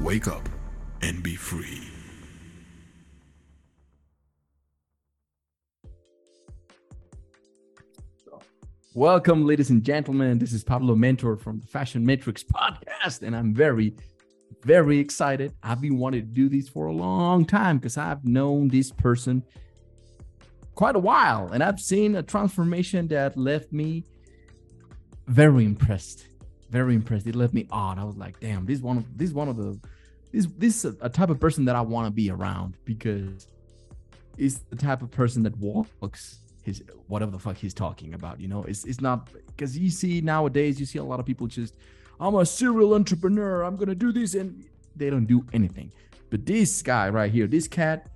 Wake up and be free. Welcome, ladies and gentlemen. This is Pablo Mentor from the Fashion Matrix podcast, and I'm very, very excited. I've been wanting to do this for a long time because I've known this person quite a while, and I've seen a transformation that left me very impressed. Very impressed. It left me awed. I was like, "Damn, this one of this one of the this this is a type of person that I want to be around because it's the type of person that walks his whatever the fuck he's talking about. You know, it's it's not because you see nowadays you see a lot of people just I'm a serial entrepreneur. I'm gonna do this and they don't do anything. But this guy right here, this cat,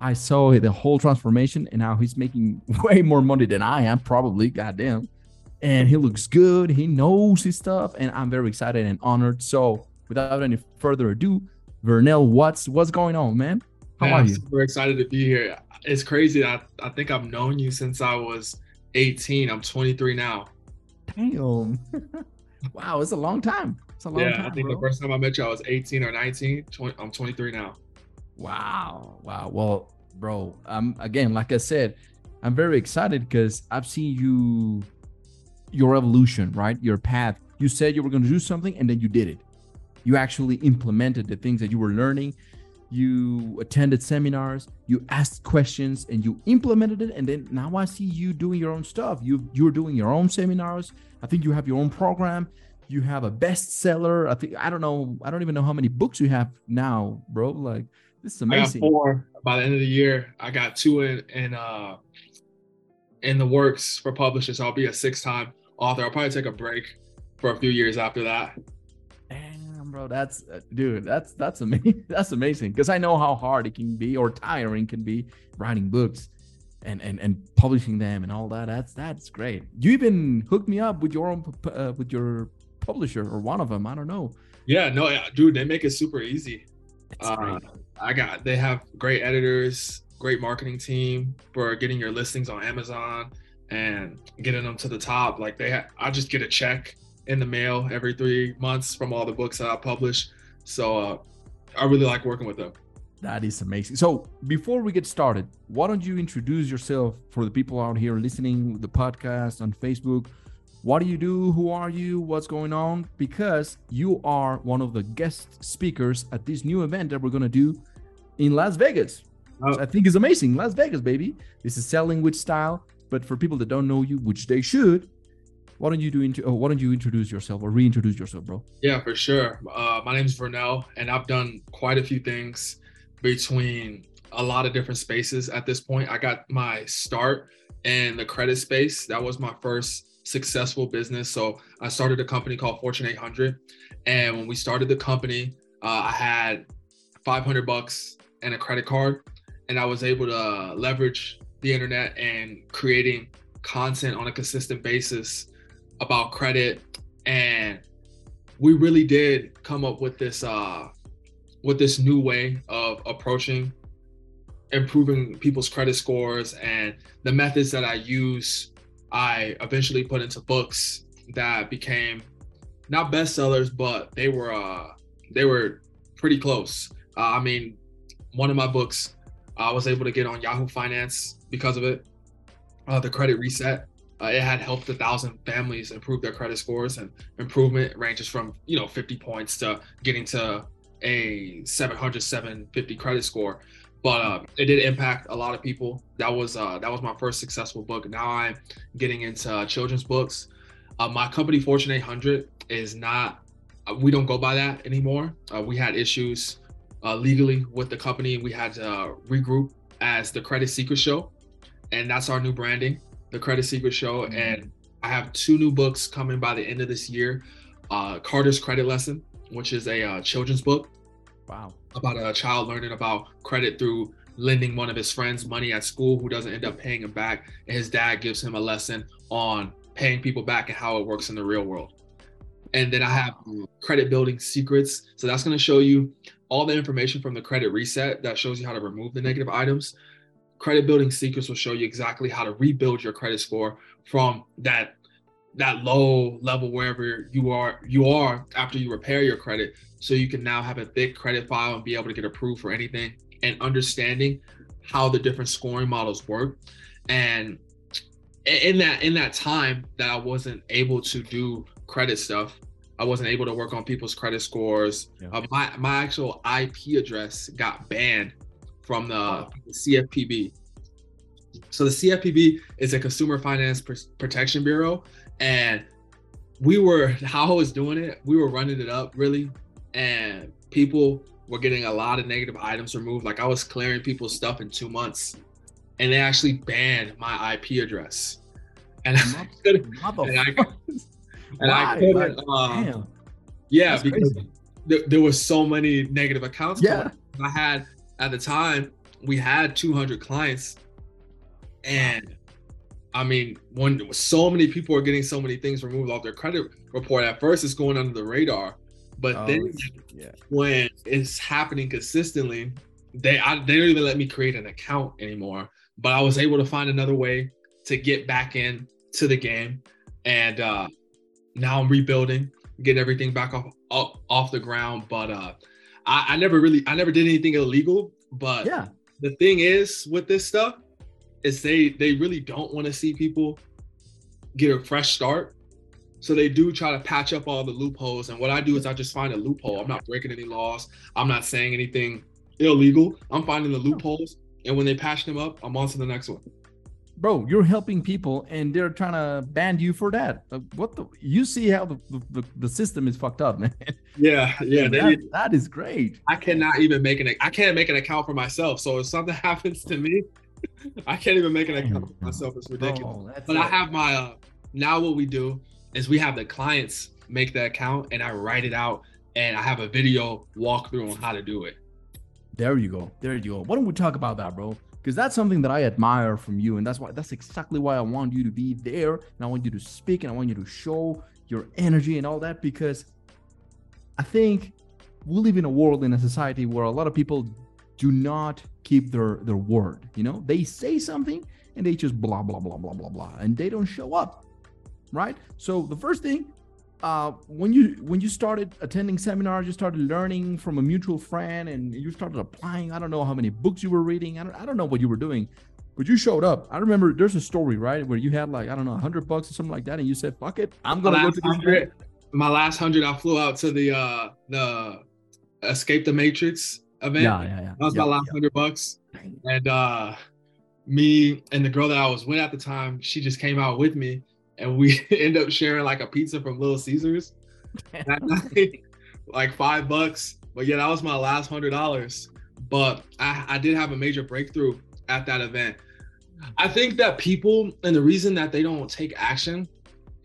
I saw the whole transformation and now he's making way more money than I am, probably. Goddamn. And he looks good. He knows his stuff, and I'm very excited and honored. So, without any further ado, Vernell, what's what's going on, man? How Man, are I'm you? super excited to be here. It's crazy. I, I think I've known you since I was 18. I'm 23 now. Damn. wow, it's a long time. It's a long yeah, time. I think bro. the first time I met you, I was 18 or 19. 20, I'm 23 now. Wow. Wow. Well, bro, um again, like I said, I'm very excited because I've seen you your evolution, right? Your path. You said you were gonna do something and then you did it. You actually implemented the things that you were learning. You attended seminars, you asked questions, and you implemented it. And then now I see you doing your own stuff. You you're doing your own seminars. I think you have your own program. You have a bestseller. I think I don't know. I don't even know how many books you have now, bro. Like this is I got amazing. four by the end of the year. I got two in in uh in the works for publishers. I'll be a six-time author. I'll probably take a break for a few years after that. Damn, bro, that's uh, dude, that's that's amazing. That's amazing because I know how hard it can be or tiring can be writing books and and and publishing them and all that. That's that's great. You even hooked me up with your own uh, with your publisher or one of them. I don't know. Yeah, no, yeah, dude, they make it super easy. Uh. I got they have great editors, great marketing team for getting your listings on Amazon and getting them to the top. Like they ha- I just get a check in the mail every three months from all the books that I publish. So uh, I really like working with them. That is amazing. So before we get started, why don't you introduce yourself for the people out here listening the podcast on Facebook? What do you do? Who are you? What's going on? Because you are one of the guest speakers at this new event that we're gonna do in Las Vegas. Oh. I think is amazing. Las Vegas, baby. This is selling with style. But for people that don't know you, which they should, why don't you do into? Oh, why don't you introduce yourself or reintroduce yourself, bro? Yeah, for sure. Uh, my is Vernell, and I've done quite a few things between a lot of different spaces at this point. I got my start in the credit space. That was my first successful business. So I started a company called Fortune 800. And when we started the company, uh, I had 500 bucks and a credit card. And I was able to leverage the internet and creating content on a consistent basis about credit. And we really did come up with this uh with this new way of approaching improving people's credit scores and the methods that I use I eventually put into books that became not bestsellers but they were uh they were pretty close. Uh, I mean one of my books I was able to get on Yahoo Finance because of it. Uh, the credit reset uh, it had helped a thousand families improve their credit scores and improvement ranges from you know 50 points to getting to a 700 750 credit score. But uh, it did impact a lot of people. That was uh, that was my first successful book. Now i'm getting into uh, children's books. Uh, my company fortune 800 is not uh, we don't go by that anymore. We had issues legally with the company. We had to regroup as the credit secret show and that's our new branding the credit secret show. And i have two new books coming by the end of this year uh, carter's credit lesson which is a uh, children's book Wow. about a child learning about credit through lending one of his friends money at school who doesn't end up paying him back. And his dad gives him a lesson on paying people back and how it works in the real world. And then i have credit building secrets. So that's going to show you all the information from the credit reset that shows you how to remove the negative items credit building secrets will show you exactly how to rebuild your credit score from that that low level wherever you are you are after you repair your credit so you can now have a thick credit file and be able to get approved for anything and understanding how the different scoring models work and in that in that time that I wasn't able to do credit stuff I wasn't able to work on people's credit scores Yeah. uh, my my actual IP address got banned from the Oh. CFPB so the CFPB is a Consumer Finance Pr- Protection Bureau, and we were how I was doing it. We were running it up really, and people were getting a lot of negative items removed. Like I was clearing people's stuff in two months, and they actually banned my IP address, and I couldn't. And I, and I couldn't. Uh, yeah, That's because th- there was so many negative accounts. Yeah. I had at the time we had 200 clients, and I mean when so many people are getting so many things removed off their credit report, at first it's going under the radar, but Oh, then yeah. when it's happening consistently, they I, they don't even let me create an account anymore. But I was able to find another way to get back in to the game, and uh, now I'm rebuilding, getting everything back off up, off the ground. But uh, I, I never really I never did anything illegal. But Yeah. the thing is with this stuff is they they really don't want to see people get a fresh start so they do try to patch up all the loopholes and what i do is i just find a loophole i'm not breaking any laws i'm not saying anything illegal i'm finding the loopholes and when they patch them up i'm on to the next one Bro, you're helping people and they're trying to ban you for that. Uh, what the? You see how the, the, the system is fucked up, man. yeah yeah That- that is great. i cannot even make an i can't make an account for myself so if something happens to me i can't even make an account for myself it's ridiculous But I have my uh now what we do is we have the clients make the account and I write it out and I have a video walkthrough on how to do it. There you go. There you go. Why don't we talk about that, bro? Because that's something that I admire from you, and that's why that's exactly why I want you to be there, and I want you to speak, and I want you to show your energy and all that. Because I think we live in a world in a society where a lot of people do not keep their their word. You know, they say something and they just blah blah blah blah blah blah, and they don't show up, right? So the first thing uh, when you when you started attending seminars, you started learning from a mutual friend, and you started applying. I don't know how many books you were reading. I don't, I don't know what you were doing, but you showed up. I remember there's a story right where you had like I don't know hundred bucks or something like that, and you said, "Fuck it, I'm gonna go to this." hundred, my last hundred, I flew out to the uh the Escape the Matrix event. Yeah, yeah, yeah. That was yeah, my last hundred bucks. And uh me and the girl that I was with at the time, she just came out with me and we end up sharing like a pizza from Little Caesars that night, like five bucks. But yeah, that was my last hundred dollars. But I, I did have a major breakthrough at that event. I think that people and the reason that they don't take action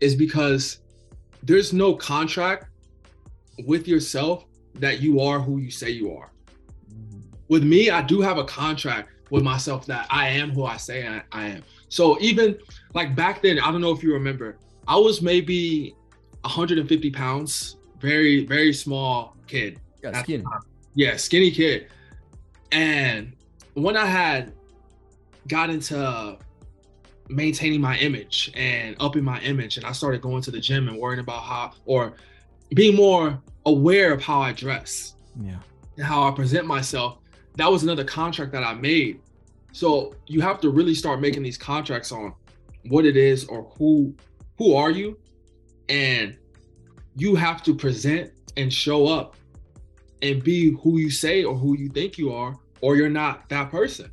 is because there's no contract with yourself that you are who you say you are. With me, I do have a contract with myself that I am who I say I, I am. So even like back then, I don't know if you remember, I was maybe 150 pounds, very, very small kid. Yeah, skinny. Yeah, skinny kid. And when I had got into maintaining my image and upping my image, and I started going to the gym and worrying about how, or being more aware of how I dress Yeah. and how I present myself, that was another contract that I made. So you have to really start making these contracts on what it is or who who are you and you have to present and show up and be who you say or who you think you are or you're not that person.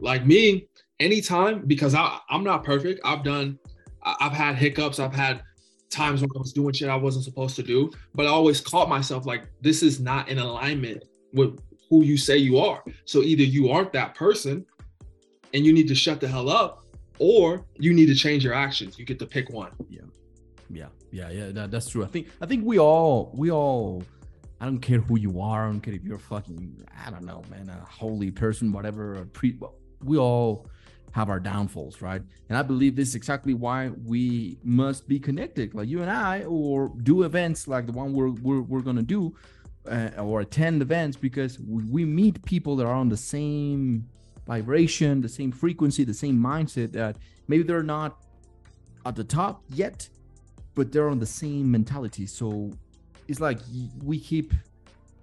Like me anytime because I, i'm not perfect. I've done i've had hiccups. I've had times when i was doing shit i wasn't supposed to do but i always caught myself like this is not in alignment with who you say you are. So either you aren't that person and you need to shut the hell up or you need to change your actions. You get to pick one. Yeah. Yeah. Yeah. That, that's true. I think i think we all we all I don't care who you are. I don't care if you're fucking, I don't know, man, a holy person, whatever. A pre, we all have our downfalls, right? And I believe this is exactly why we must be connected, like you and I, or do events like the one we're we're, we're gonna do, uh, or attend events because we meet people that are on the same vibration, the same frequency, the same mindset that maybe they're not at the top yet, but they're on the same mentality. So it's like we keep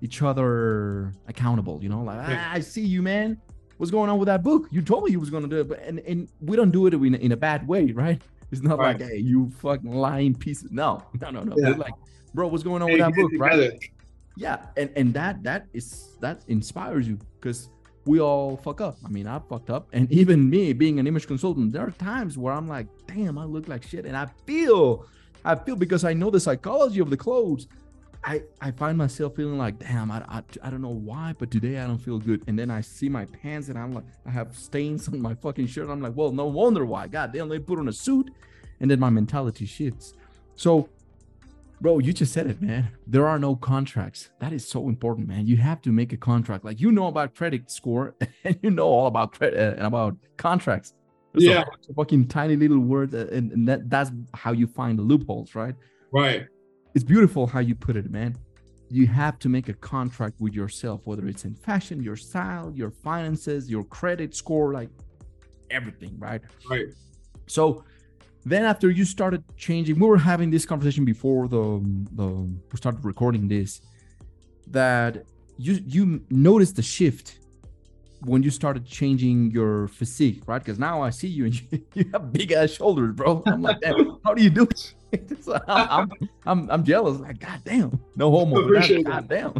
each other accountable, you know, like ah, I see you, man. What's going on with that book? You told me you was gonna do it, but and, and we don't do it in, in a bad way, right? It's not right. like, hey, you fucking lying pieces. No, no, no, no. Yeah. like, bro, what's going on hey, with that book, right? Yeah, and and that that is that inspires you because we all fuck up. I mean, I fucked up, and even me being an image consultant, there are times where I'm like, damn, I look like shit, and I feel, I feel because I know the psychology of the clothes. I, I find myself feeling like, damn, I, I, I don't know why, but today I don't feel good. And then I see my pants and I'm like, I have stains on my fucking shirt. I'm like, well, no wonder why. God damn, they put on a suit. And then my mentality shifts. So Bro, you just said it, man. There are no contracts. That is so important, man. You have to make a contract. Like you know about credit score, and you know all about credit uh, and about contracts. There's yeah, a fucking tiny little word, uh, and, and that that's how you find the loopholes, right? Right. It's beautiful how you put it, man. You have to make a contract with yourself, whether it's in fashion, your style, your finances, your credit score, like everything, right? Right. So then after you started changing we were having this conversation before the the we started recording this that you you noticed the shift when you started changing your physique right? Because now i see you and you, you have big ass shoulders bro. I'm like damn how do you do it? So I'm, I'm, I'm, jealous. Like god damn no homo god damn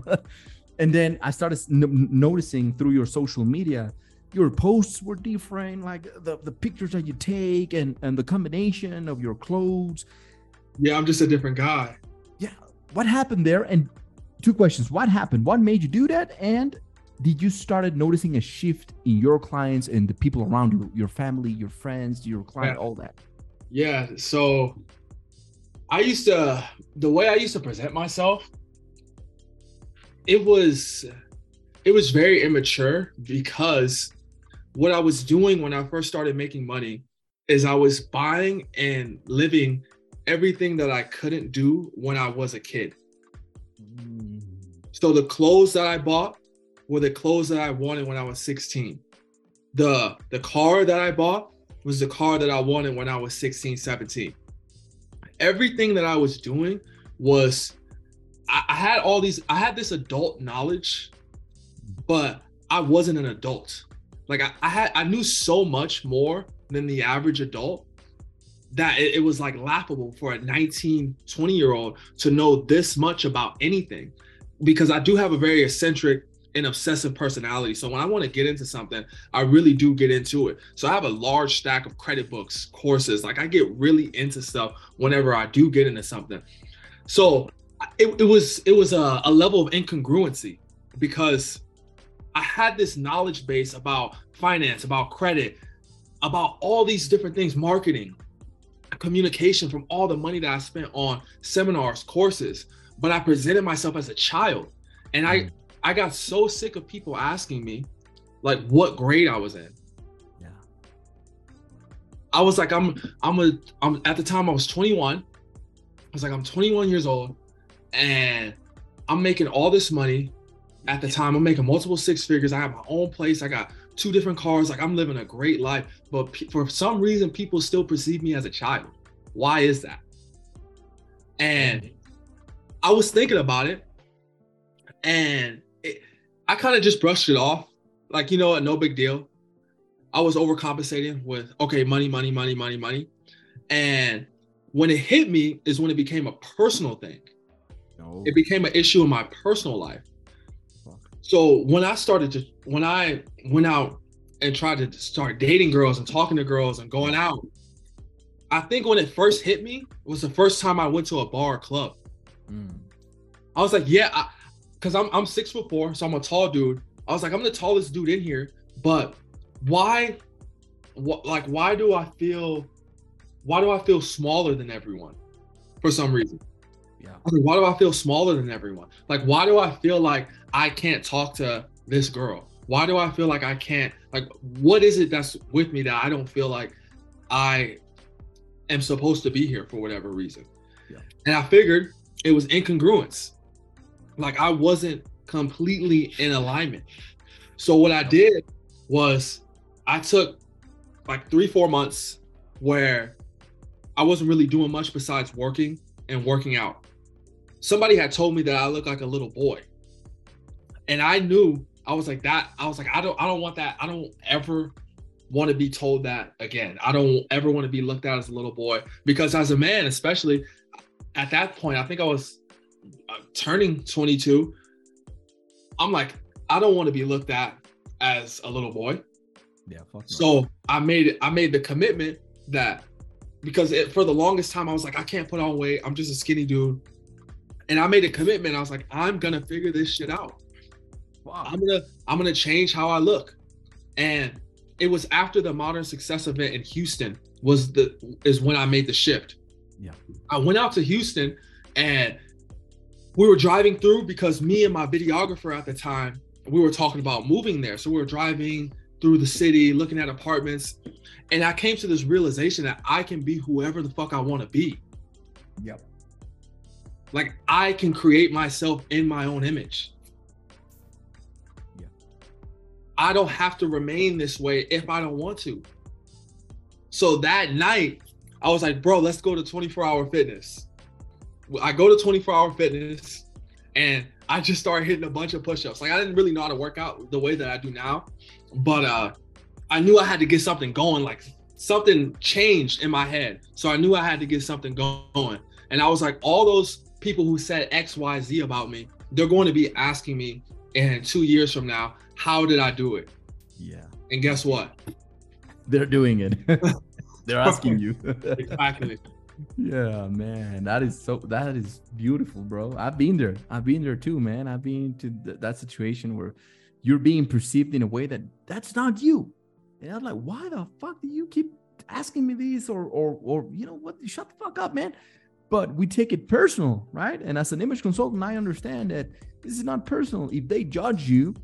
and then i started noticing through your social media your posts were different like the, the pictures that you take and and the combination of your clothes. Yeah i'm just a different guy. Yeah. What happened there? And two questions. What happened? What made you do that? And did you started noticing a shift in your clients and the people around you your family your friends your client yeah. all that? Yeah so i used to the way i used to present myself it was it was very immature because what I was doing when I first started making money is I was buying and living everything that I couldn't do when I was a kid. So the clothes that I bought were the clothes that I wanted when I was 16. The the car that I bought was the car that I wanted when I was 16, 17. Everything that I was doing was I, I had all these, I had this adult knowledge, but I wasn't an adult. Like I, I had I knew so much more than the average adult that it, it, was like laughable for a 19, 20 year old to know this much about anything. Because I do have a very eccentric and obsessive personality. So when I want to get into something, I really do get into it. So I have a large stack of credit books, courses. Like I get really into stuff whenever I do get into something. So it, it was it was a, a level of incongruency because I had this knowledge base about finance, about credit, about all these different things, marketing, communication from all the money that I spent on seminars, courses, but I presented myself as a child. And I mm. I got so sick of people asking me like what grade I was in. Yeah. I was like I'm I'm a I'm at the time I was 21. I was like I'm 21 years old and I'm making all this money at the time i'm making multiple six figures. I have my own place. I got two different cars. Like i'm living a great life. But for some reason people still perceive me as a child. Why is that? And i was thinking about it. And it, i kind of just brushed it off. Like you know what? No big deal. I was overcompensating with okay money money money money money. And when it hit me is when it became a personal thing. No. it became an issue in my personal life so when I started to when I went out and tried to start dating girls and talking to girls and going out, I think when it first hit me was the first time I went to a bar or club. Mm. I was like, yeah, because I'm I'm six foot four, so I'm a tall dude. I was like, I'm the tallest dude in here, but why, what like why do I feel, why do I feel smaller than everyone, for some reason? Yeah. Like, why do I feel smaller than everyone? Like, why do I feel like I can't talk to this girl? Why do I feel like I can't? Like, what is it that's with me that I don't feel like I am supposed to be here for whatever reason? Yeah. And I figured it was incongruence. Like, I wasn't completely in alignment. So, what I did was I took like three, four months where I wasn't really doing much besides working and working out. Somebody had told me that I look like a little boy. And I knew I was like that. I was like, I don't I don't want that. I don't ever want to be told that again. I don't ever want to be looked at as a little boy because as a man, especially at that point, I think I was uh, turning 22. I'm like, I don't want to be looked at as a little boy. Yeah. Fuck no. So I made it. I made the commitment that because it, for the longest time I was like, I can't put on weight. I'm just a skinny dude, and I made a commitment. I was like, I'm gonna figure this shit out. Wow. I'm gonna I'm gonna change how I look. And it was after the Modern Success event in Houston was the is when I made the shift. Yeah. I went out to Houston and we were driving through because me and my videographer at the time we were talking about moving there. So we were driving through the city, looking at apartments, and I came to this realization that I can be whoever the fuck I want to be. Yep. Like I can create myself in my own image. Yeah. I don't have to remain this way if I don't want to. So that night, I was like, bro, let's go to 24 hour fitness. I go to 24 hour fitness and I just started hitting a bunch of push-ups. Like I didn't really know how to work out the way that I do now, but uh I knew I had to get something going. Like something changed in my head. So I knew I had to get something going. And I was like, all those people who said X, Y, Z about me, they're going to be asking me in two years from now, how did I do it? Yeah. And guess what? They're doing it. They're asking you. Exactly. yeah, man. That is so that is beautiful, bro. I've been there. I've been there too, man. I've been to th- that situation where you're being perceived in a way that that's not you. And I'm like, why the fuck do you keep asking me this or or or you know what? Shut the fuck up, man. But we take it personal, right? And as an image consultant, I understand that this is not personal. If they judge you,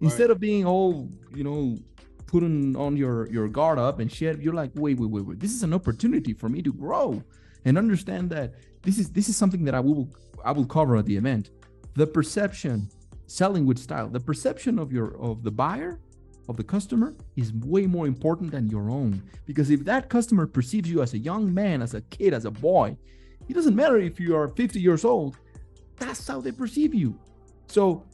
instead of being all, you know, putting on your your guard up and shit, you're like, wait, wait, wait, wait. This is an opportunity for me to grow and understand that this is this is something that I will I will cover at the event. The perception, selling with style, the perception of your of the buyer, of the customer is way more important than your own. Because if that customer perceives you as a young man, as a kid, as a boy, it doesn't matter if you are 50 years old. That's how they perceive you. So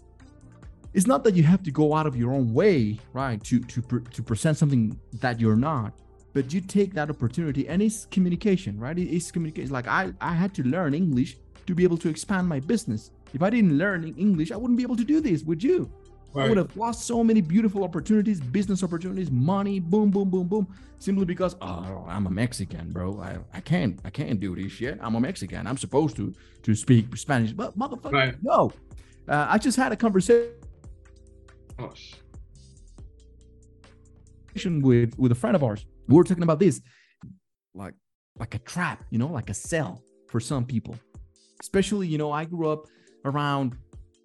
it's not that you have to go out of your own way, right, to to to present something that you're not, but you take that opportunity, and it's communication, right? It's communication. Like I I had to learn English to be able to expand my business. If I didn't learn English, I wouldn't be able to do this. Would you? I would have lost so many beautiful opportunities, business opportunities, money, boom, boom, boom, boom, simply because oh, I'm a Mexican, bro. I, I can't I can't do this shit. I'm a Mexican. I'm supposed to to speak Spanish, but motherfucker, Right. no. Uh, I just had a conversation Oh, with with a friend of ours. We were talking about this, like like a trap, you know, like a cell for some people. Especially, you know, I grew up around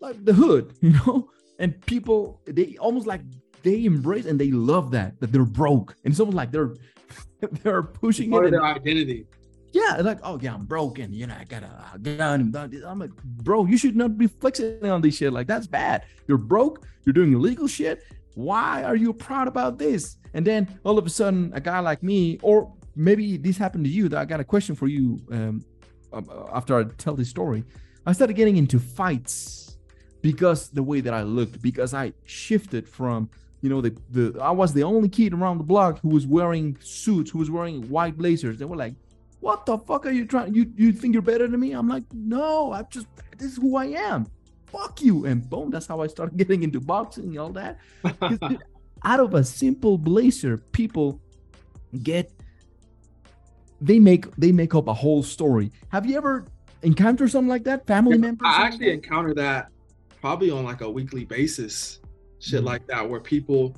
like the hood, you know, and people they almost like they embrace and they love that that they're broke, and it's almost like they're they're pushing part it. of and- their identity. yeah, like oh yeah, I'm broken. You know, I got a gun. I'm like, bro, you should not be flexing on this shit. Like that's bad. You're broke. You're doing illegal shit. Why are you proud about this? And then all of a sudden, a guy like me, or maybe this happened to you. That I got a question for you. Um, um, after I tell this story, I started getting into fights because the way that I looked, because I shifted from you know the the I was the only kid around the block who was wearing suits, who was wearing white blazers. They were like what the fuck are you trying you you think you're better than me i'm like no I'm just this is who i am fuck you and boom that's how i started getting into boxing and all that. out of a simple blazer people get they make they make up a whole story have you ever encountered something like that family members I actually like that? encounter that probably on like a weekly basis, shit Mhm. like that, where people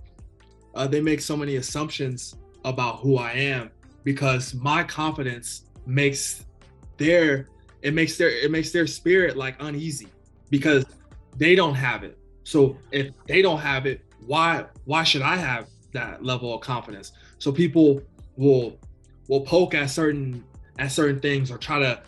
uh, they make so many assumptions about who I am because my confidence makes their it makes their it makes their spirit like uneasy because they don't have it. So if they don't have it, why why should I have that level of confidence? So people will will poke at certain at certain things or try to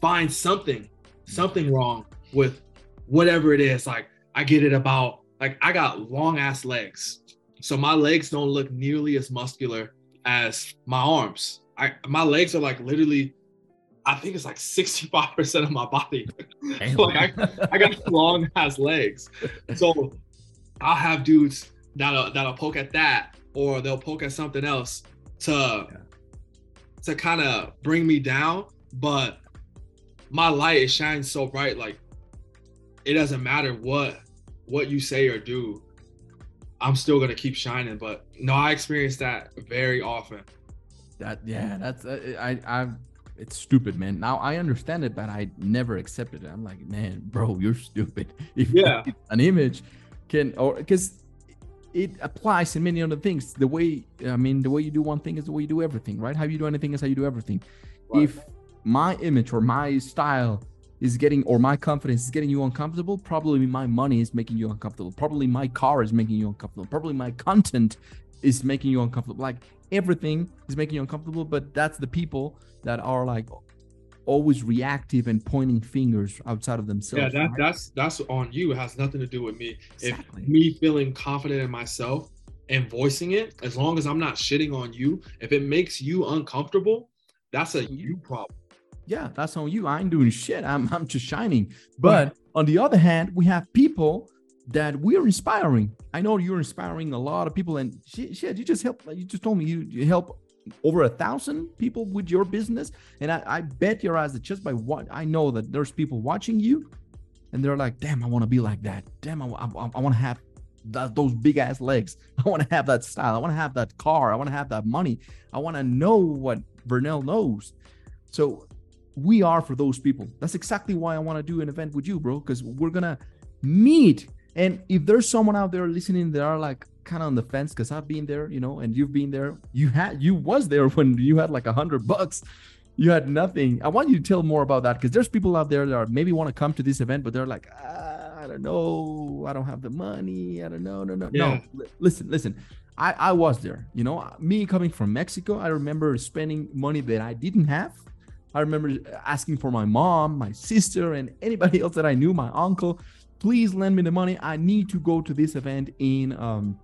find something something wrong with whatever it is. Like I get it about like I got long ass legs. So my legs don't look nearly as muscular as my arms. I my legs are like literally I think it's like 65% of my body. like I, I got long ass legs. So I'll have dudes that'll that'll poke at that or they'll poke at something else to yeah. to kind of bring me down. But my light is shining so bright, like it doesn't matter what what you say or do. I'm still gonna keep shining. But no, I experience that very often. That yeah, that's uh, I I it's stupid, man. Now I understand it, but I never accepted it. I'm like, man, bro, you're stupid. If yeah, an image can or because it applies in many other things. The way I mean, the way you do one thing is the way you do everything, right? How you do anything is how you do everything. Right. If my image or my style is getting or my confidence is getting you uncomfortable, probably my money is making you uncomfortable. Probably my car is making you uncomfortable. Probably my content is making you uncomfortable. Like everything is making you uncomfortable, but that's the people that are like always reactive and pointing fingers outside of themselves. Yeah, that, right? that's that's on you. It has nothing to do with me. Exactly. If me feeling confident in myself and voicing it, as long as I'm not shitting on you, if it makes you uncomfortable, that's a you problem. Yeah, that's on you. I ain't doing shit. I'm I'm just shining. But right. on the other hand, we have people that we're inspiring. I know you're inspiring a lot of people, and shit, shit you just help. You just told me you, you help over a thousand people with your business, and I, I bet your eyes that just by what I know that there's people watching you, and they're like, "Damn, I want to be like that. Damn, I, I, I want to have that, those big ass legs. I want to have that style. I want to have that car. I want to have that money. I want to know what Vernell knows." So we are for those people. That's exactly why I want to do an event with you, bro, because we're gonna meet and if there's someone out there listening that are like kind of on the fence, because I've been there, you know, and you've been there, you had you was there when you had like a hundred bucks, you had nothing. I want you to tell more about that because there's people out there that are maybe want to come to this event, but they're like, ah, I don't know, I don't have the money, I don't know, no, no, yeah. no. listen, listen. I, I was there, you know, me coming from Mexico, I remember spending money that I didn't have. I remember asking for my mom, my sister, and anybody else that I knew, my uncle please lend me the money. I need to go to this event in um,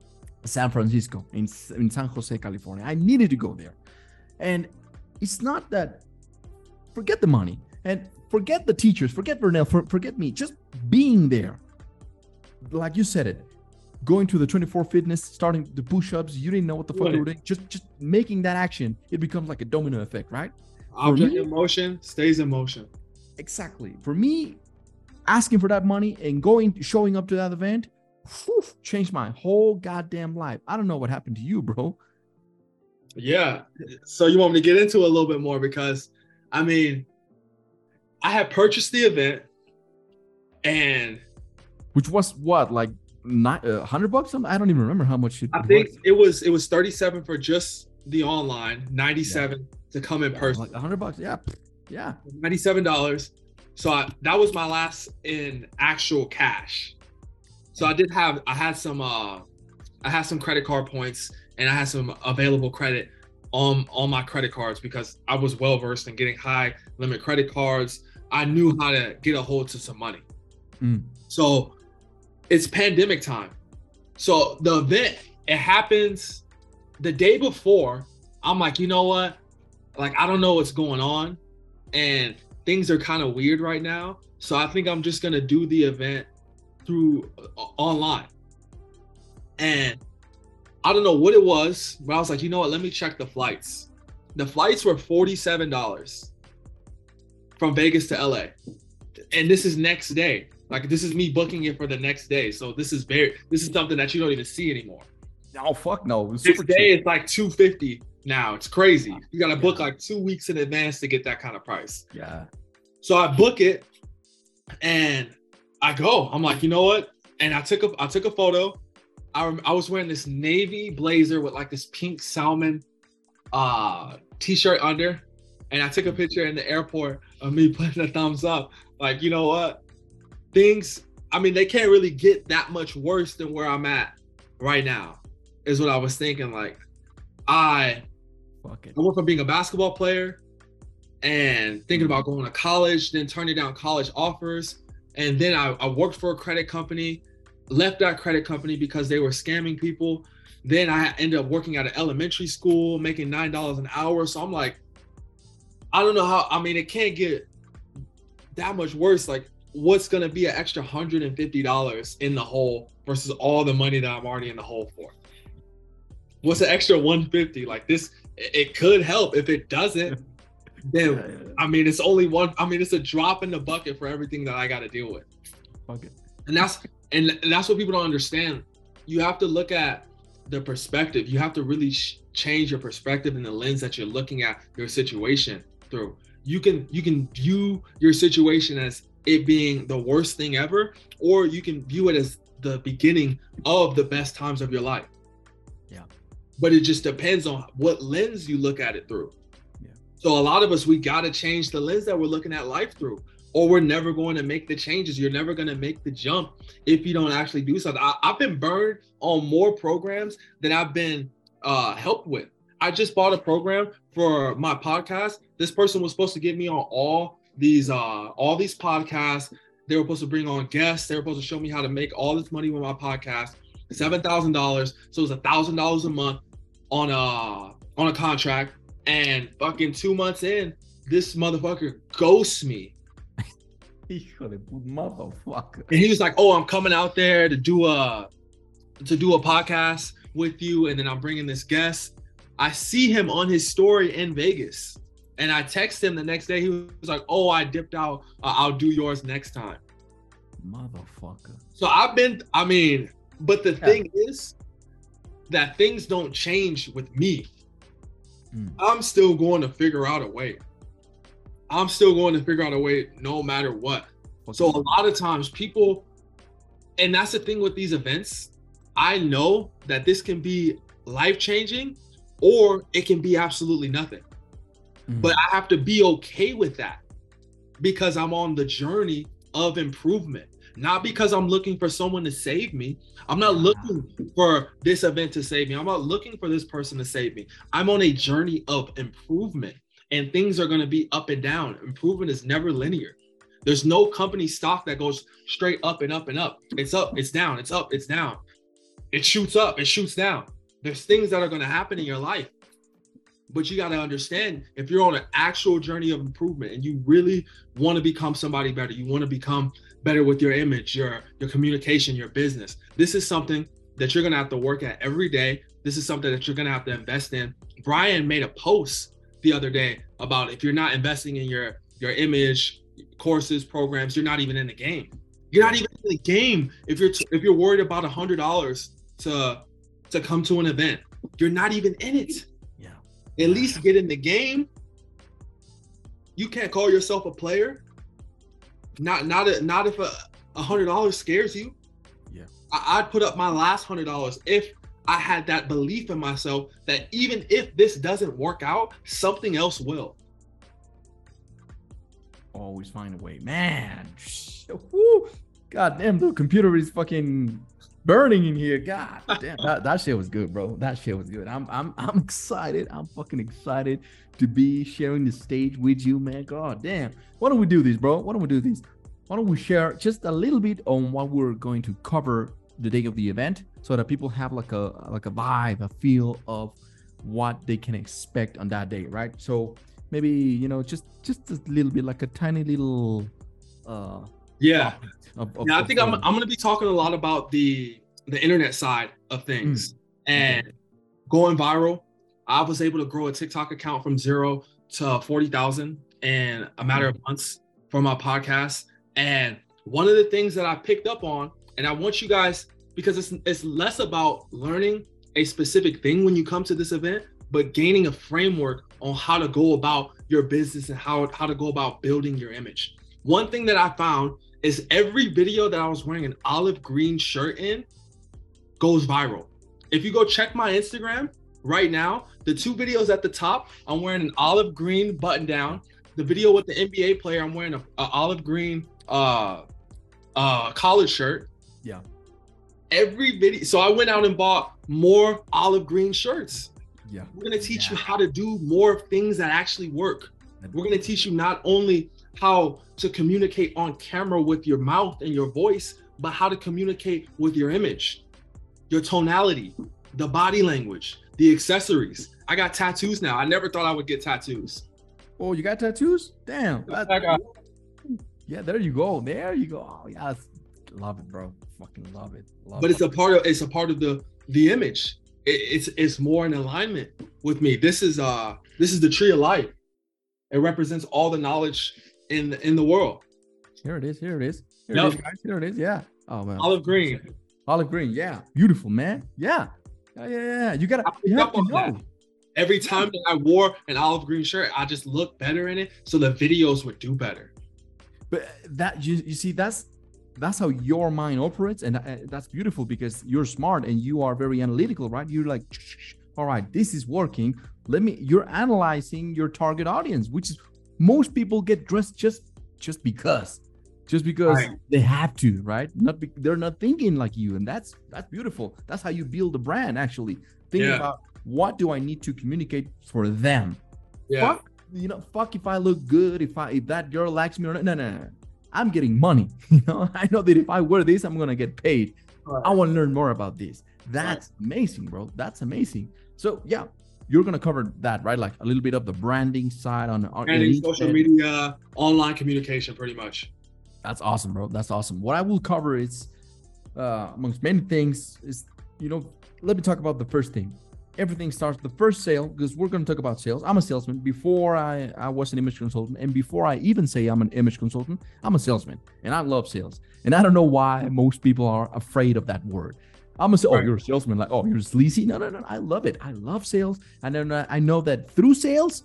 San Francisco, in, in San Jose, California. I needed to go there. And it's not that, forget the money and forget the teachers, forget Vernell, for, forget me, just being there. Like you said it, going to the 24 fitness, starting the push-ups, you didn't know what the fuck you were doing. Just just making that action, it becomes like a domino effect, right? Object in motion stays in motion. Exactly. For me, asking for that money and going showing up to that event whew, changed my whole goddamn life. I don't know what happened to you, bro. Yeah. So you want me to get into a little bit more because I mean, I had purchased the event and which was what like not uh, hundred bucks. I don't even remember how much. It, I think was. it was it was thirty seven for just the online, ninety seven yeah. to come in person. Like hundred bucks, yeah, yeah, ninety seven dollars. So I, that was my last in actual cash. So I did have I had some uh I had some credit card points and I had some available credit on on my credit cards because I was well versed in getting high limit credit cards. I knew how to get a hold to some money. Mm. So it's pandemic time. So the event it happens the day before. I'm like, you know what? Like I don't know what's going on, and things are kind of weird right now. So I think I'm just gonna do the event through uh, online. And I don't know what it was, but I was like, you know what? Let me check the flights. The flights were $47 from Vegas to LA. And this is next day. Like this is me booking it for the next day. So this is very this is something that you don't even see anymore. Oh fuck no. Next day it's like 250 now. It's crazy. You got to book like two weeks in advance to get that kind of price. Yeah. So I book it and I go. I'm like, you know what? And I took a I took a photo. I, I was wearing this navy blazer with like this pink salmon uh t-shirt under and I took a picture in the airport of me putting a thumbs up. Like, you know what? Things, I mean, they can't really get that much worse than where I'm at right now, is what I was thinking. Like, I, Fuck it. I went from being a basketball player and thinking about going to college, then turning down college offers. And then I, I worked for a credit company, left that credit company because they were scamming people. Then I ended up working at an elementary school, making $9 an hour. So I'm like, I don't know how, I mean, it can't get that much worse. Like, what's going to be an extra $150 in the hole versus all the money that I'm already in the hole for? What's an extra 150? Like, this, it could help. If it doesn't, then Yeah, yeah, I mean, it's only one. I mean, it's a drop in the bucket for everything that I got to deal with, Fuck it. and that's and that's what people don't understand. You have to look at the perspective. You have to really sh- change your perspective and the lens that you're looking at your situation through. You can you can view your situation as it being the worst thing ever, or you can view it as the beginning of the best times of your life. But it just depends on what lens you look at it through. Yeah. So a lot of us, we got to change the lens that we're looking at life through, or we're never going to make the changes. You're never going to make the jump if you don't actually do something. I, I've been burned on more programs than I've been uh, helped with. I just bought a program for my podcast. This person was supposed to get me on all these uh all these podcasts. They were supposed to bring on guests. They were supposed to show me how to make all this money with my podcast. Seven thousand dollars. So it was a thousand dollars a month on a on a contract. And fucking two months in, this motherfucker ghosts me. Motherfucker. And he was like, "Oh, I'm coming out there to do a to do a podcast with you, and then I'm bringing this guest." I see him on his story in Vegas, and I text him the next day. He was like, "Oh, I dipped out. Uh, I'll do yours next time." Motherfucker. So I've been. I mean, but the Yeah. thing is that things don't change with me. Mm. I'm still going to figure out a way. I'm still going to figure out a way, no matter what. Fuck So a lot of times people, and that's the thing with these events, I know that this can be life changing or it can be absolutely nothing. Mhm. But I have to be okay with that because I'm on the journey of improvement, not because I'm looking for someone to save me. I'm not looking for this event to save me. I'm not looking for this person to save me. I'm on a journey of improvement and things are going to be up and down. Improvement is never linear. There's no company stock that goes straight up and up and up. It's up, it's down, it's up, it's down. It shoots up, it shoots down. There's things that are going to happen in your life. But you got to understand if you're on an actual journey of improvement and you really want to become somebody better, you want to become better with your image, your your communication, your business. This is something that you're going to have to work at every day. This is something that you're going to have to invest in. Brian made a post the other day about if you're not investing in your your image, courses, programs, you're not even in the game. You're not even in the game if you're if you're worried about a hundred dollars to to come to an event. You're not even in it. Yeah. At least get in the game. You can't call yourself a player. Not not a, not if a a hundred dollars scares you. Yeah. I, I'd put up my last hundred dollars if I had that belief in myself that even if this doesn't work out, something else will. Always find a way. Man. Woo. God damn, the computer is fucking burning in here. God damn. That, that shit was good, bro. That shit was good. I'm I'm I'm excited. I'm fucking excited to be sharing the stage with you, man. God damn. Why don't we do this, bro? Why don't we do this? Why don't we share just a little bit on what we're going to cover the day of the event so that people have like a like a vibe, a feel of what they can expect on that day, right? So maybe you know just just a little bit like a tiny little uh Yeah. of, of- Yeah, I think I'm I'm gonna be talking a lot about the the internet side of things and going viral. I was able to grow a TikTok account from zero to forty thousand in a matter of months for my podcast. And one of the things that I picked up on, and I want you guys because it's it's less about learning a specific thing when you come to this event, but gaining a framework on how to go about your business and how how to go about building your image. One thing that I found is every video that I was wearing an olive green shirt in goes viral. If you go check my Instagram, right now, the two videos at the top, I'm wearing an olive green button down. The video with the NBA player, I'm wearing a, a olive green uh uh college shirt. Yeah. Every video, so I went out and bought more olive green shirts. Yeah. We're gonna teach you how to do more things that actually work. We're gonna teach you not only how to communicate on camera with your mouth and your voice, but how to communicate with your image, your tonality, the body language, the accessories. I got tattoos now. I never thought I would get tattoos. Oh, you got tattoos? Damn. that- got- yeah, there you go. There you go. Oh, yeah. Love it, bro. Fucking love it. Love But it. it's a part of it's a part of the the image. It, it's it's more in alignment with me. This is uh this is the tree of life. It represents all the knowledge in in the world. Here it is. Here it is. Here Yep. it is, guys. Here it is. Yeah. Oh man. Olive green. Olive green. Yeah. Beautiful, man. Yeah. Yeah, yeah. You gotta you have to know. Every time that I wore an olive green shirt, I just looked better in it, so the videos would do better. But that you, you see, that's that's how your mind operates, and uh, that's beautiful because you're smart and you are very analytical, right? You're like, all right, this is working. Let me. You're analyzing your target audience, which is most people get dressed just just because, just because Right. they have to, right? Not be, they're not thinking like you, and that's that's beautiful. That's how you build a brand, actually. Thinking Yeah. about what do I need to communicate for them Yeah. fuck you know fuck if i look good if i if that girl likes me or not no no no i'm getting money you know i know that if i wear this i'm gonna get paid Right. i want to learn more about this that's amazing bro that's amazing so yeah you're gonna cover that right like a little bit of the branding side on, on Branding, social media, online communication, pretty much. That's awesome, bro. That's awesome. What I will cover is, uh, amongst many things, is you know, let me talk about the first thing. Everything starts the first sale because we're going to talk about sales. I'm a salesman. Before I I was an image consultant, and before I even say I'm an image consultant, I'm a salesman, and I love sales. And I don't know why most people are afraid of that word. I'm a oh, Right. you're a salesman, like oh, you're sleazy. No, no, no. I love it. I love sales, and then I know that through sales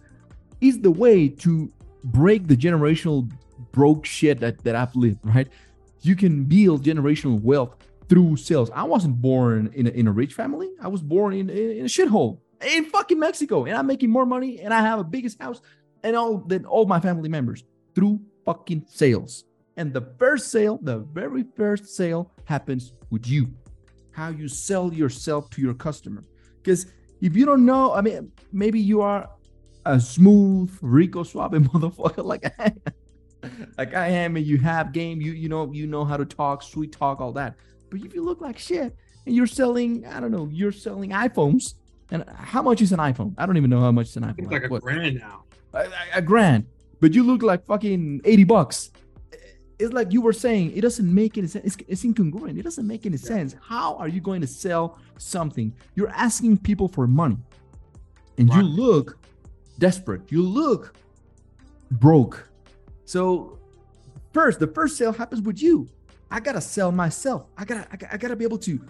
is the way to break the generational broke shit that, that I've lived, right? You can build generational wealth through sales. I wasn't born in a, in a rich family. I was born in, in, a shithole in fucking Mexico, and I'm making more money, and I have a biggest house, and all than all my family members through fucking sales. And the first sale, the very first sale, happens with you. How you sell yourself to your customer. Because if you don't know, I mean, maybe you are a smooth, rico suave motherfucker like. Like I am, and you have game, you you know, you know how to talk, sweet talk, all that. But if you look like shit and you're selling, I don't know, you're selling iPhones. And how much is an iPhone? I don't even know how much is an iPhone. It's like a what? grand now. a, a- a grand, but you look like fucking 80 bucks. It's like you were saying, it doesn't make any sense. It's, it's incongruent. It doesn't make any sense. How are you going to sell something? You're asking people for money and you look desperate. You look broke. So, first, the first sale happens with you. I gotta sell myself. I gotta, I gotta, I gotta be able to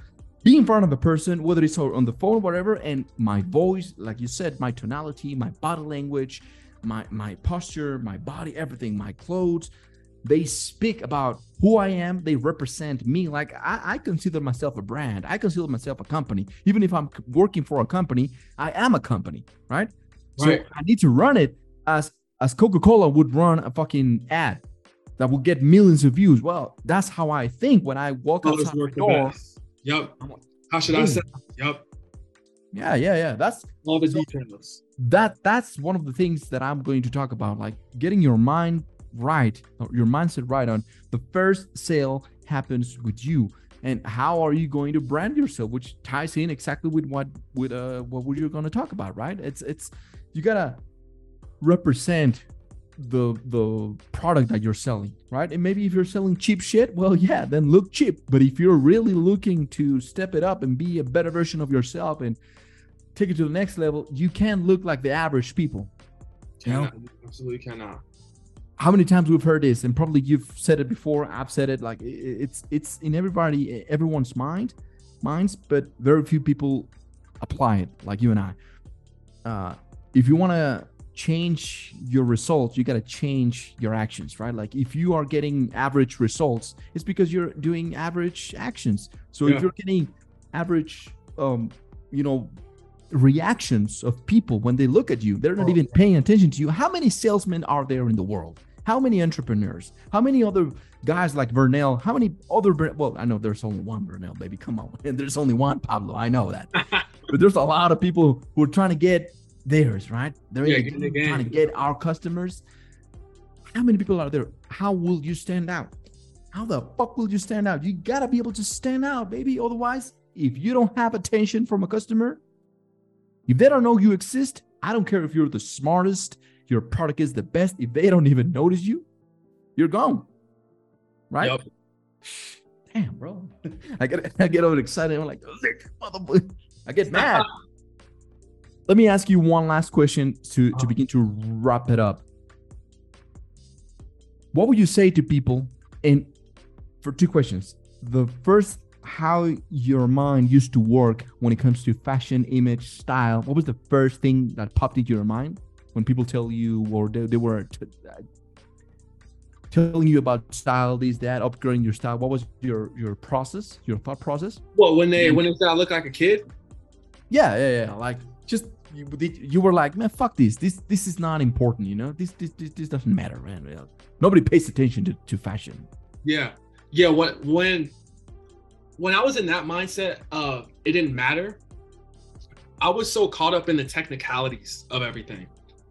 be in front of a person, whether it's on the phone, whatever, and my voice, like you said, my tonality, my body language, my my posture, my body, everything, my clothes, they speak about who I am. They represent me. Like I, I consider myself a brand. I consider myself a company. Even if I'm working for a company, I am a company, right? Right. So I need to run it as as Coca-Cola would run a fucking ad that would get millions of views. Well, that's how I think when I walk Colors outside the door. best. Yep. How should I say? Yep. Yeah, yeah, yeah. That's All the details. that that's one of the things that I'm going to talk about. Like getting your mind right, or your mindset right on the first sale happens with you. And how are you going to brand yourself, which ties in exactly with what with uh what we're going to talk about, right? It's it's you gotta represent the the product that you're selling, right? And maybe if you're selling cheap shit, well, yeah, then look cheap. But if you're really looking to step it up and be a better version of yourself and take it to the next level, you can't look like the average people. You know? Absolutely cannot. How many times we've heard this, and probably you've said it before. I've said it. Like it's it's in everybody, everyone's mind, minds, but very few people apply it, like you and I. Uh, if you want to change your results, you got to change your actions, right? Like if you are getting average results, it's because you're doing average actions. So Yeah. if you're getting average, um, you know, reactions of people when they look at you. They're not Oh. even paying attention to you. How many salesmen are there in the world? How many entrepreneurs? How many other guys like Vernell? How many other? Well, I know there's only one Vernell, baby. Come on, and there's only one Pablo. I know that, but there's a lot of people who are trying to get theirs, right? They're Yeah, the get the game, trying to get our customers. How many people are there? How will you stand out? How the fuck will you stand out? You gotta be able to stand out, baby. Otherwise, if you don't have attention from a customer, if they don't know you exist, I don't care if you're the smartest, your product is the best. If they don't even notice you, you're gone. Right? Yup. Damn, bro. I get I get over excited. I'm like, motherfucker. I get mad. Let me ask you one last question to, to begin to wrap it up. What would you say to people? And for two questions. The first, how your mind used to work when it comes to fashion, image, style. What was the first thing that popped into your mind when people tell you or they, they were uh, telling you about style, this, that, upgrading your style? What was your your process, your thought process? Well, when they when they said I look like a kid, Yeah, yeah, yeah. Like just you, did- you were like, man, fuck this. This this is not important. You know, this this this, this doesn't matter, man. Nobody pays attention to, to fashion. Yeah. Yeah. When when when I was in that mindset of it didn't matter, I was so caught up in the technicalities of everything.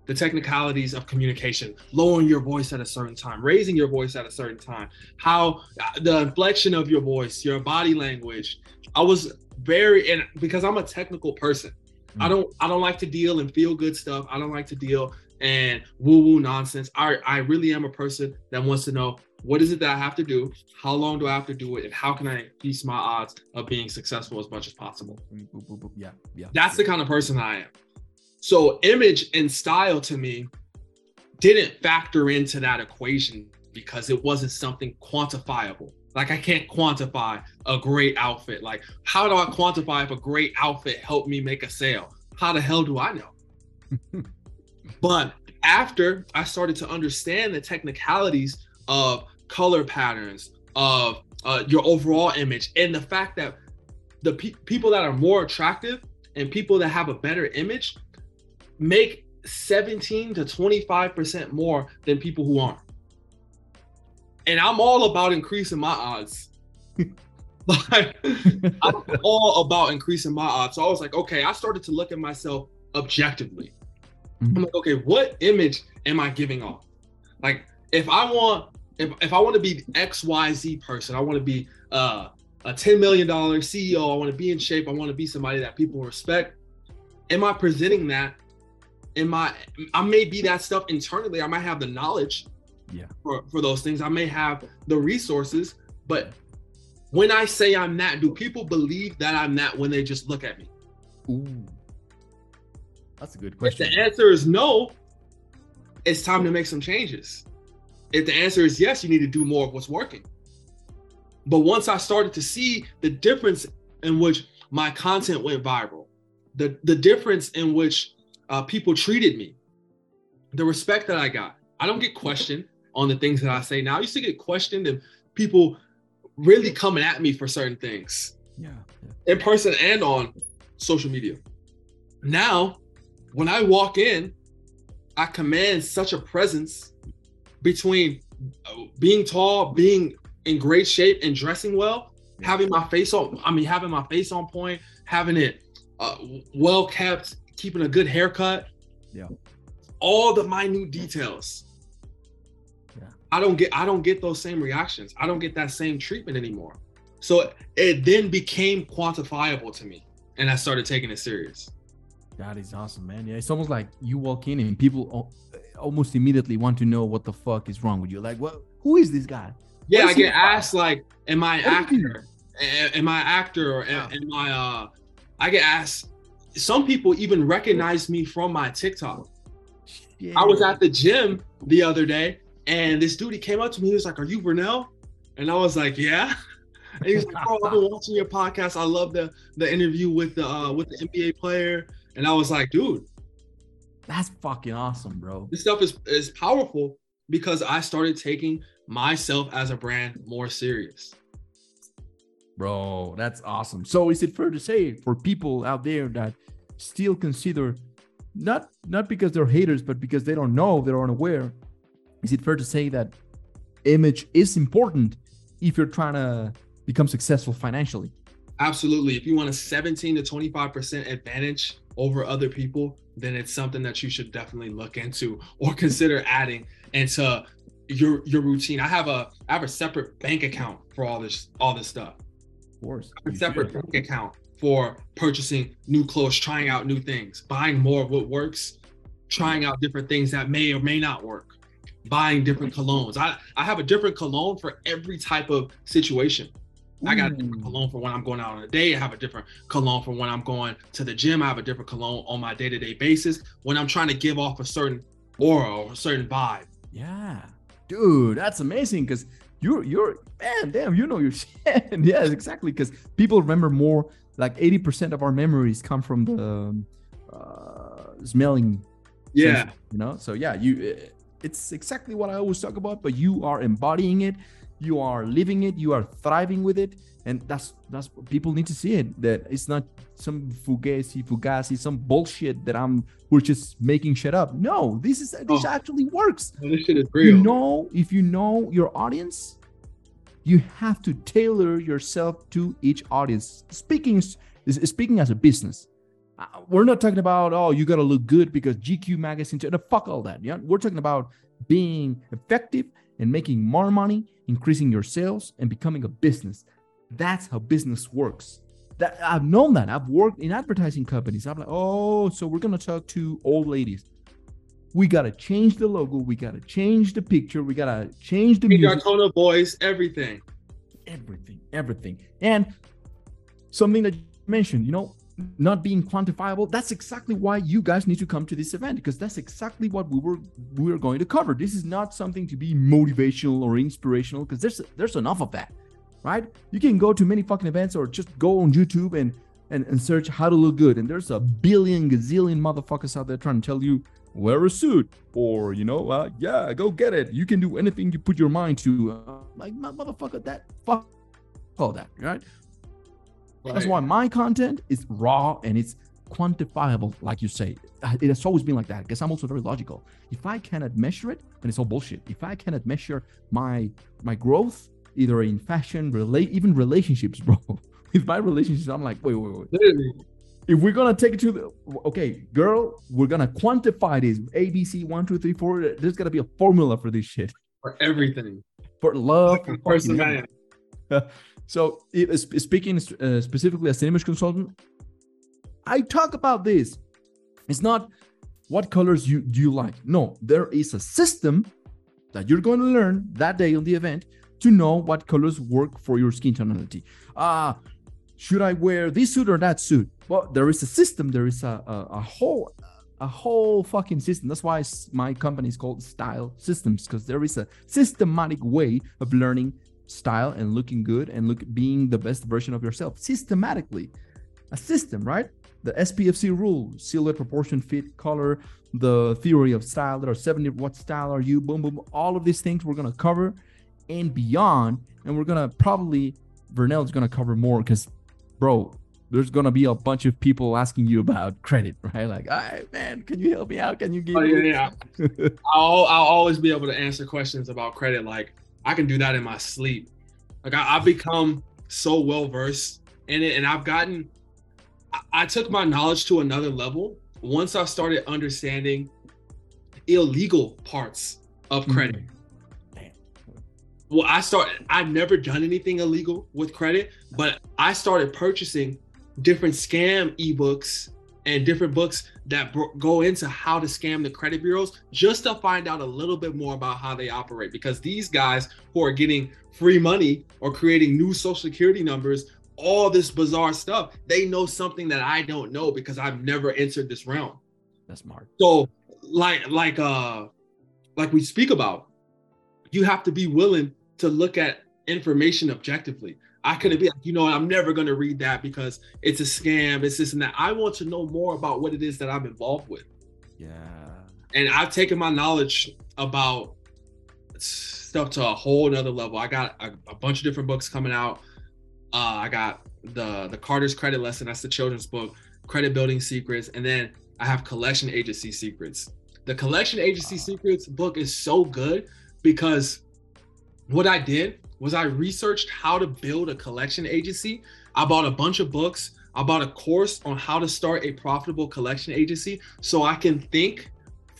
The technicalities of communication, lowering your voice at a certain time, raising your voice at a certain time, how uh, the inflection of your voice, your body language. I was very and because I'm a technical person. I Mm. don't I don't like to deal in feel good stuff. I don't like to deal and woo woo nonsense. I I really am a person that wants to know what is it that I have to do, how long do I have to do it, and how can I increase my odds of being successful as much as possible. Boop. Yeah, yeah. That's the kind of person I am. So image and style to me didn't factor into that equation because it wasn't something quantifiable. Like I can't quantify a great outfit. Like how do I quantify if a great outfit helped me make a sale? How the hell do I know? but after I started to understand the technicalities of color patterns, of uh, your overall image, and the fact that the pe- people that are more attractive and people that have a better image make 17 to 25% more than people who aren't. And I'm all about increasing my odds. like, I'm all about increasing my odds. So I was like, okay, I started to look at myself objectively. I'm Mhm. like, okay, what image am I giving off? Like, if I want, if, if I want to be XYZ person, I want to be uh, a $10 million CEO, I want to be in shape, I want to be somebody that people respect. Am I presenting that? Am I, I may be that stuff internally. I might have the knowledge Yeah. for, for those things. I may have the resources, but when I say I'm that, do people believe that I'm that when they just look at me? Ooh. That's a good If question. the answer is no, it's time to make some changes. If the answer is yes, you need to do more of what's working. But once I started to see the difference in which my content went viral, the, the difference in which uh, people treated me, the respect that I got, I don't get questioned on the things that I say now. I used to get questioned and people really coming at me for certain things yeah. yeah. in person and on social media. Now, when I walk in, I command such a presence between uh, being tall, being in great shape, and dressing well, having my face on. I mean, having my face on point, having it uh, well kept, keeping a good haircut. Yeah. All the minute details. Yeah. I don't get. I don't get those same reactions. I don't get that same treatment anymore. So it then became quantifiable to me, and I started taking it serious. That is awesome, man. Yeah, it's almost like you walk in and people almost immediately want to know what the fuck is wrong with you. Like, what? Who is this guy? Yeah, I get about? asked like, "Am I an What do you do? actor? Am I an actor? Or Yeah. am, am I?" Uh, I get asked. Some people even recognize me from my TikTok. I was at the gym the other day, and this dude he came up to me. He was like, "Are you Vernell?" And I was like, "Yeah." And he's like, "Bro, I've been watching your podcast. I love the the interview with the uh, with the NBA player." And I was like, "Dude, That's fucking awesome, bro. this stuff is is powerful because I started taking myself as a brand more serious." Bro, that's awesome. So is it fair to say for people out there that still consider not not because they're haters, but because they don't know, they're unaware. Is it fair to say that image is important if you're trying to become successful financially? Absolutely. If you want a 17 to 25% advantage over other people, then it's something that you should definitely look into or consider adding into your your routine. I have a I have a separate bank account for all this all this stuff. Of course. A separate should. bank account for purchasing new clothes, trying out new things, buying more of what works, trying out different things that may or may not work, buying different colognes. I, I have a different cologne for every type of situation. I got a different cologne for when I'm going out on a day. I have a different cologne for when I'm going to the gym. I have a different cologne on my day-to-day basis when I'm trying to give off a certain aura or a certain vibe. Yeah, dude, that's amazing because you're you're man, damn, you know your shit. yeah, exactly. Because people remember more. Like eighty percent of our memories come from the um, uh, smelling. Yeah. sense, you know. So yeah, you. It's exactly what I always talk about, but you are embodying it. You are living it. You are thriving with it, and that's that's what people need to see it. That it's not some fugazi, fugazi, some bullshit that I'm we're just making shit up. No, this is this Oh. actually works this shit is real. you know if you know your audience you have to tailor yourself to each audience speaking speaking as a business we're not talking about oh you got to look good because gq magazine no, fuck all that yeah? We're talking about being effective and making more money increasing your sales and becoming a business. That's how business works. That i've known that. I've worked in advertising companies. I'm like oh so we're gonna talk to old ladies. We gotta change the logo. We gotta change the picture. We gotta change the Change our music. Tone of voice, everything. everything everything. And something that you mentioned you know not being quantifiable that's exactly why you guys need to come to this event because that's exactly what we were we were going to cover. This is not something to be motivational or inspirational because there's there's enough of that right? You can go to many fucking events or just go on youtube and and, and search how to look good and there's a billion gazillion motherfuckers out there trying to tell you wear a suit or you know uh, yeah go get it. You can do anything you put your mind to uh, like motherfucker that fuck all that right that's why my content is raw and it's quantifiable, like you say. Uh, It has always been like that because I'm also very logical. If I cannot measure it, then it's all bullshit. If I cannot measure my my growth, either in fashion, relate, even relationships, bro. With my relationships, I'm like, wait, wait, wait. Literally. If we're gonna take it to the okay, girl, we're gonna quantify this. A, B, C, one, two, three, four. There's gotta be a formula for this shit. For everything. For love, for Person, fucking man. so, speaking uh, specifically as an image consultant, I talk about this. It's not what colors you do you like. No, there is a system that you're going to learn that day on the event to know what colors work for your skin tonality. Ah, should I wear this suit or that suit? Well, there is a system. There is a a, a whole a whole fucking system. That's why my company is called Style Systems because there is a systematic way of learning style and looking good and look being the best version of yourself systematically. A system, right? The SPFC rule, silhouette, proportion, fit, color, the theory of style. There are 70 what style are you? Boom, boom. All of these things we're gonna cover and beyond. And we're gonna probably Vernell's gonna cover more because, bro, there's gonna be a bunch of people asking you about credit, right? Like, all right, man, can you help me out? Can you give Oh, me yeah, yeah. I'll, I'll always be able to answer questions about credit. Like I can do that in my sleep. Like I, I've become so well versed in it, and I've gotten. I, I took my knowledge to another level once I started understanding illegal parts of mm-hmm. credit. Damn. Well, I started. I've never done anything illegal with credit, but I started purchasing different scam ebooks and different books that bro- go into how to scam the credit bureaus just to find out a little bit more about how they operate. Because these guys who are getting free money or creating new social security numbers all this bizarre stuff they know something that i don't know because i've never entered this realm. That's smart. so like like uh like we speak about you have to be willing to look at information objectively i couldn't be like you know i'm never going to read that because it's a scam it's this and that. I want to know more about what it is that i'm involved with. Yeah. and i've taken my knowledge about stuff to a whole nother level. I got a, a bunch of different books coming out. Uh i got the the carter's credit lesson that's the children's book credit building secrets, and then I have collection agency secrets. The collection agency secrets book is so good because what I did was I researched how to build a collection agency. I bought a bunch of books. I bought a course on how to start a profitable collection agency so I can think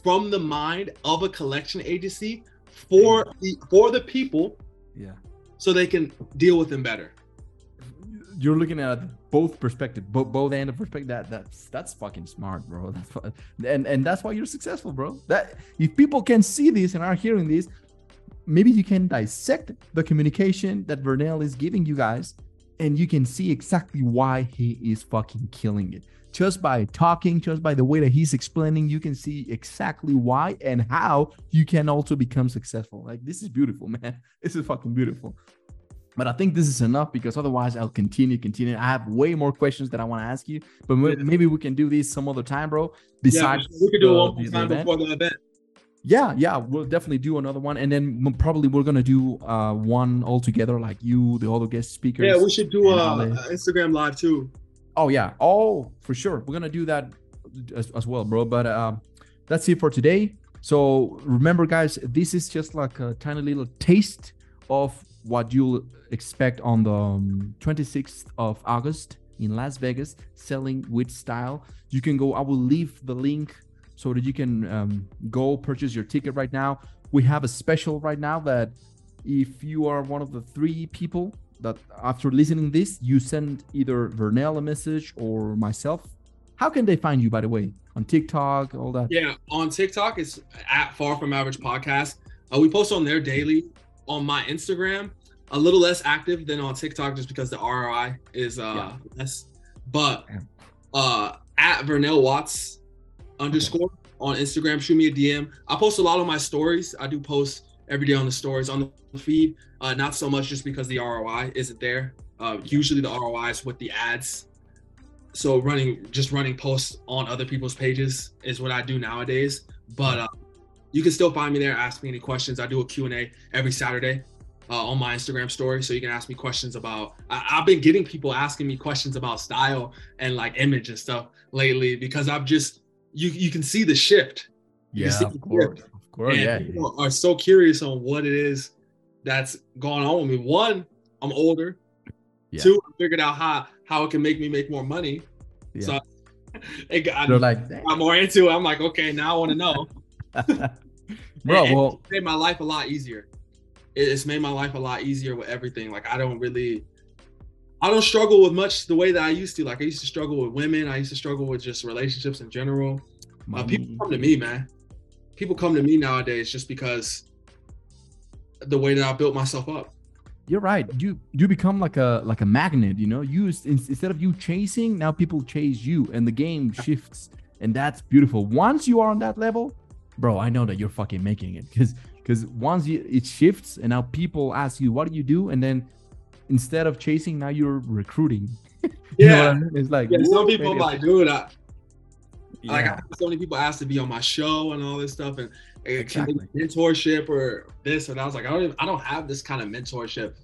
from the mind of a collection agency for the for the people Yeah. so they can deal with them better. You're looking at both perspective, both both end of perspective. That that's that's fucking smart, bro. That's and and that's why you're successful, bro. That if people can see this and are hearing this, maybe you can dissect the communication that Vernell is giving you guys, and you can see exactly why he is fucking killing it. Just by talking, just by the way that he's explaining, you can see exactly why and how you can also become successful. Like this is beautiful, man. This is fucking beautiful. But I think this is enough because otherwise I'll continue, continue. I have way more questions that I want to ask you, but maybe we can do this some other time, bro. Yeah, Besides, we could do the- one more time event. before the event. Yeah, yeah, we'll definitely do another one, and then probably we're gonna do uh one all together, like you, the other guest speakers. Yeah, we should do a, Instagram live too. Oh yeah. Oh, for sure. We're gonna do that as, as well, bro. But um, that's it for today. So remember, guys, this is just like a tiny little taste of what you'll expect on the um, 26th of August in Las Vegas, selling with style. You can go. I will leave the link so that you can um, go purchase your ticket right now. We have a special right now that if you are one of the three people that after listening this you send either Vernell a message or myself how can they find you by the way on tiktok all that Yeah, on TikTok it's at Far From Average Podcast. Uh, we post on there daily. On my Instagram, a little less active than on TikTok just because the ROI is uh Yeah. less. But uh at Vernell Watts underscore on Instagram, shoot me a DM. I post a lot of my stories. I do post every day on the stories on the feed. Uh, not so much just because the ROI isn't there. Uh, usually the ROI is with the ads. So running just running posts on other people's pages is what I do nowadays. But uh, you can still find me there. Ask me any questions. I do a Q&A every Saturday uh, on my Instagram story. So you can ask me questions about. I, I've been getting people asking me questions about style and like image and stuff lately because I've just you you can see the shift. You yeah of course of course and yeah people are so curious on what it is that's going on with me. One, I'm older. Yeah. Two, I figured out how how it can make me make more money. yeah. So it got, they're like I'm more into it. I'm like, okay, now I want to know. bro And- well it's made my life a lot easier. It's made my life a lot easier with everything. Like I don't really, I don't struggle with much the way that I used to. Like I used to struggle with women. I used to struggle with just relationships in general. Uh, people come to me, man. People come to me nowadays just because the way that I built myself up. you're right you you become like a like a magnet you know you instead of you chasing now people chase you and the game shifts and that's beautiful once you are on that level bro i know that you're fucking making it because because once you, it shifts and now people ask you what do you do and then instead of chasing now you're recruiting you know what I mean? it's like Yeah, some people like, dude, I, yeah. like I, so many people asked to be on my show and all this stuff and, and Exactly. mentorship or this and that. I was like, I don't, even, I don't have this kind of mentorship.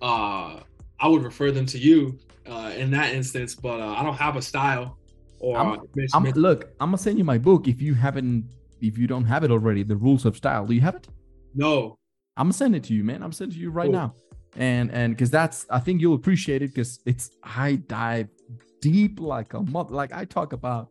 Uh, I would refer them to you uh, in that instance, but uh, I don't have a style or. I'm- I'm, look i'm gonna send you my book if you haven't if you don't have it already the rules of style do you have it no, I'm gonna send it to you, man. I'm sending it to you right Cool. now. And and because that's I think you'll appreciate it because it's I dive deep like a month. Like I talk about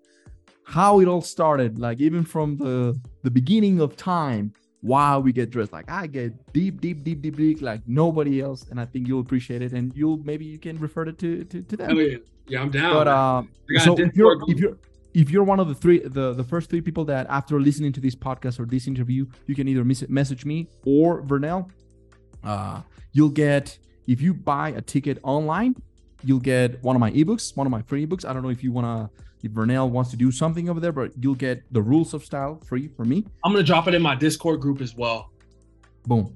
how it all started, like even from the the beginning of time, why we get dressed. Like I get deep, deep, deep, deep, deep, like nobody else. And I think you'll appreciate it. And you'll maybe you can refer it to to, to them. hell yeah, yeah, I'm down. But um, so if you're if you're if you're one of the three the the first three people that after listening to this podcast or this interview, you can either message me or Vernell. Uh, you'll get if you buy a ticket online, you'll get one of my ebooks, one of my free ebooks. I don't know if you wanna if Vernell wants to do something over there, but you'll get the rules of style free for me. I'm gonna drop it in my Discord group as well. Boom.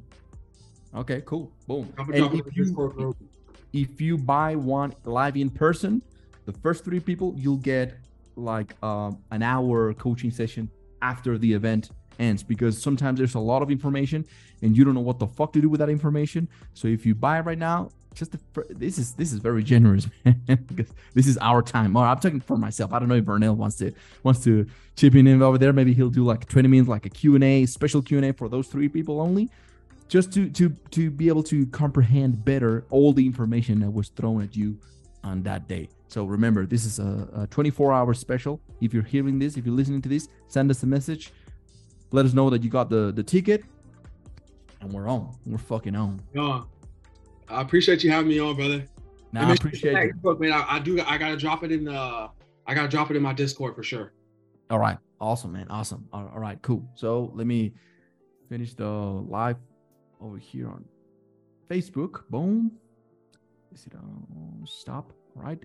Okay, cool. Boom. And gonna drop it in if you- if you buy one live in person, the first three people you'll get like um, an hour coaching session after the event ends because sometimes there's a lot of information and you don't know what the fuck to do with that information. So if you buy right now, just the, this is this is very generous, man. because this is our time. Or I'm talking for myself. I don't know if Vernell wants to wants to chip in over there. Maybe he'll do like 20 minutes, like a Q and A, special Q and A for those three people only, just to to to be able to comprehend better all the information that was thrown at you on that day. So remember, this is a, a 24 hour special. If you're hearing this, if you're listening to this, send us a message. Let us know that you got the the ticket, and we're on. We're fucking on. No, I appreciate you having me on, brother. Now And I you appreciate it. Facebook, man. I, I do. I gotta drop it in the. I gotta drop it in my Discord for sure. All right. Awesome, man. Awesome. All all right, cool. So let me finish the live over here on Facebook. Boom. Is it on stop? All right.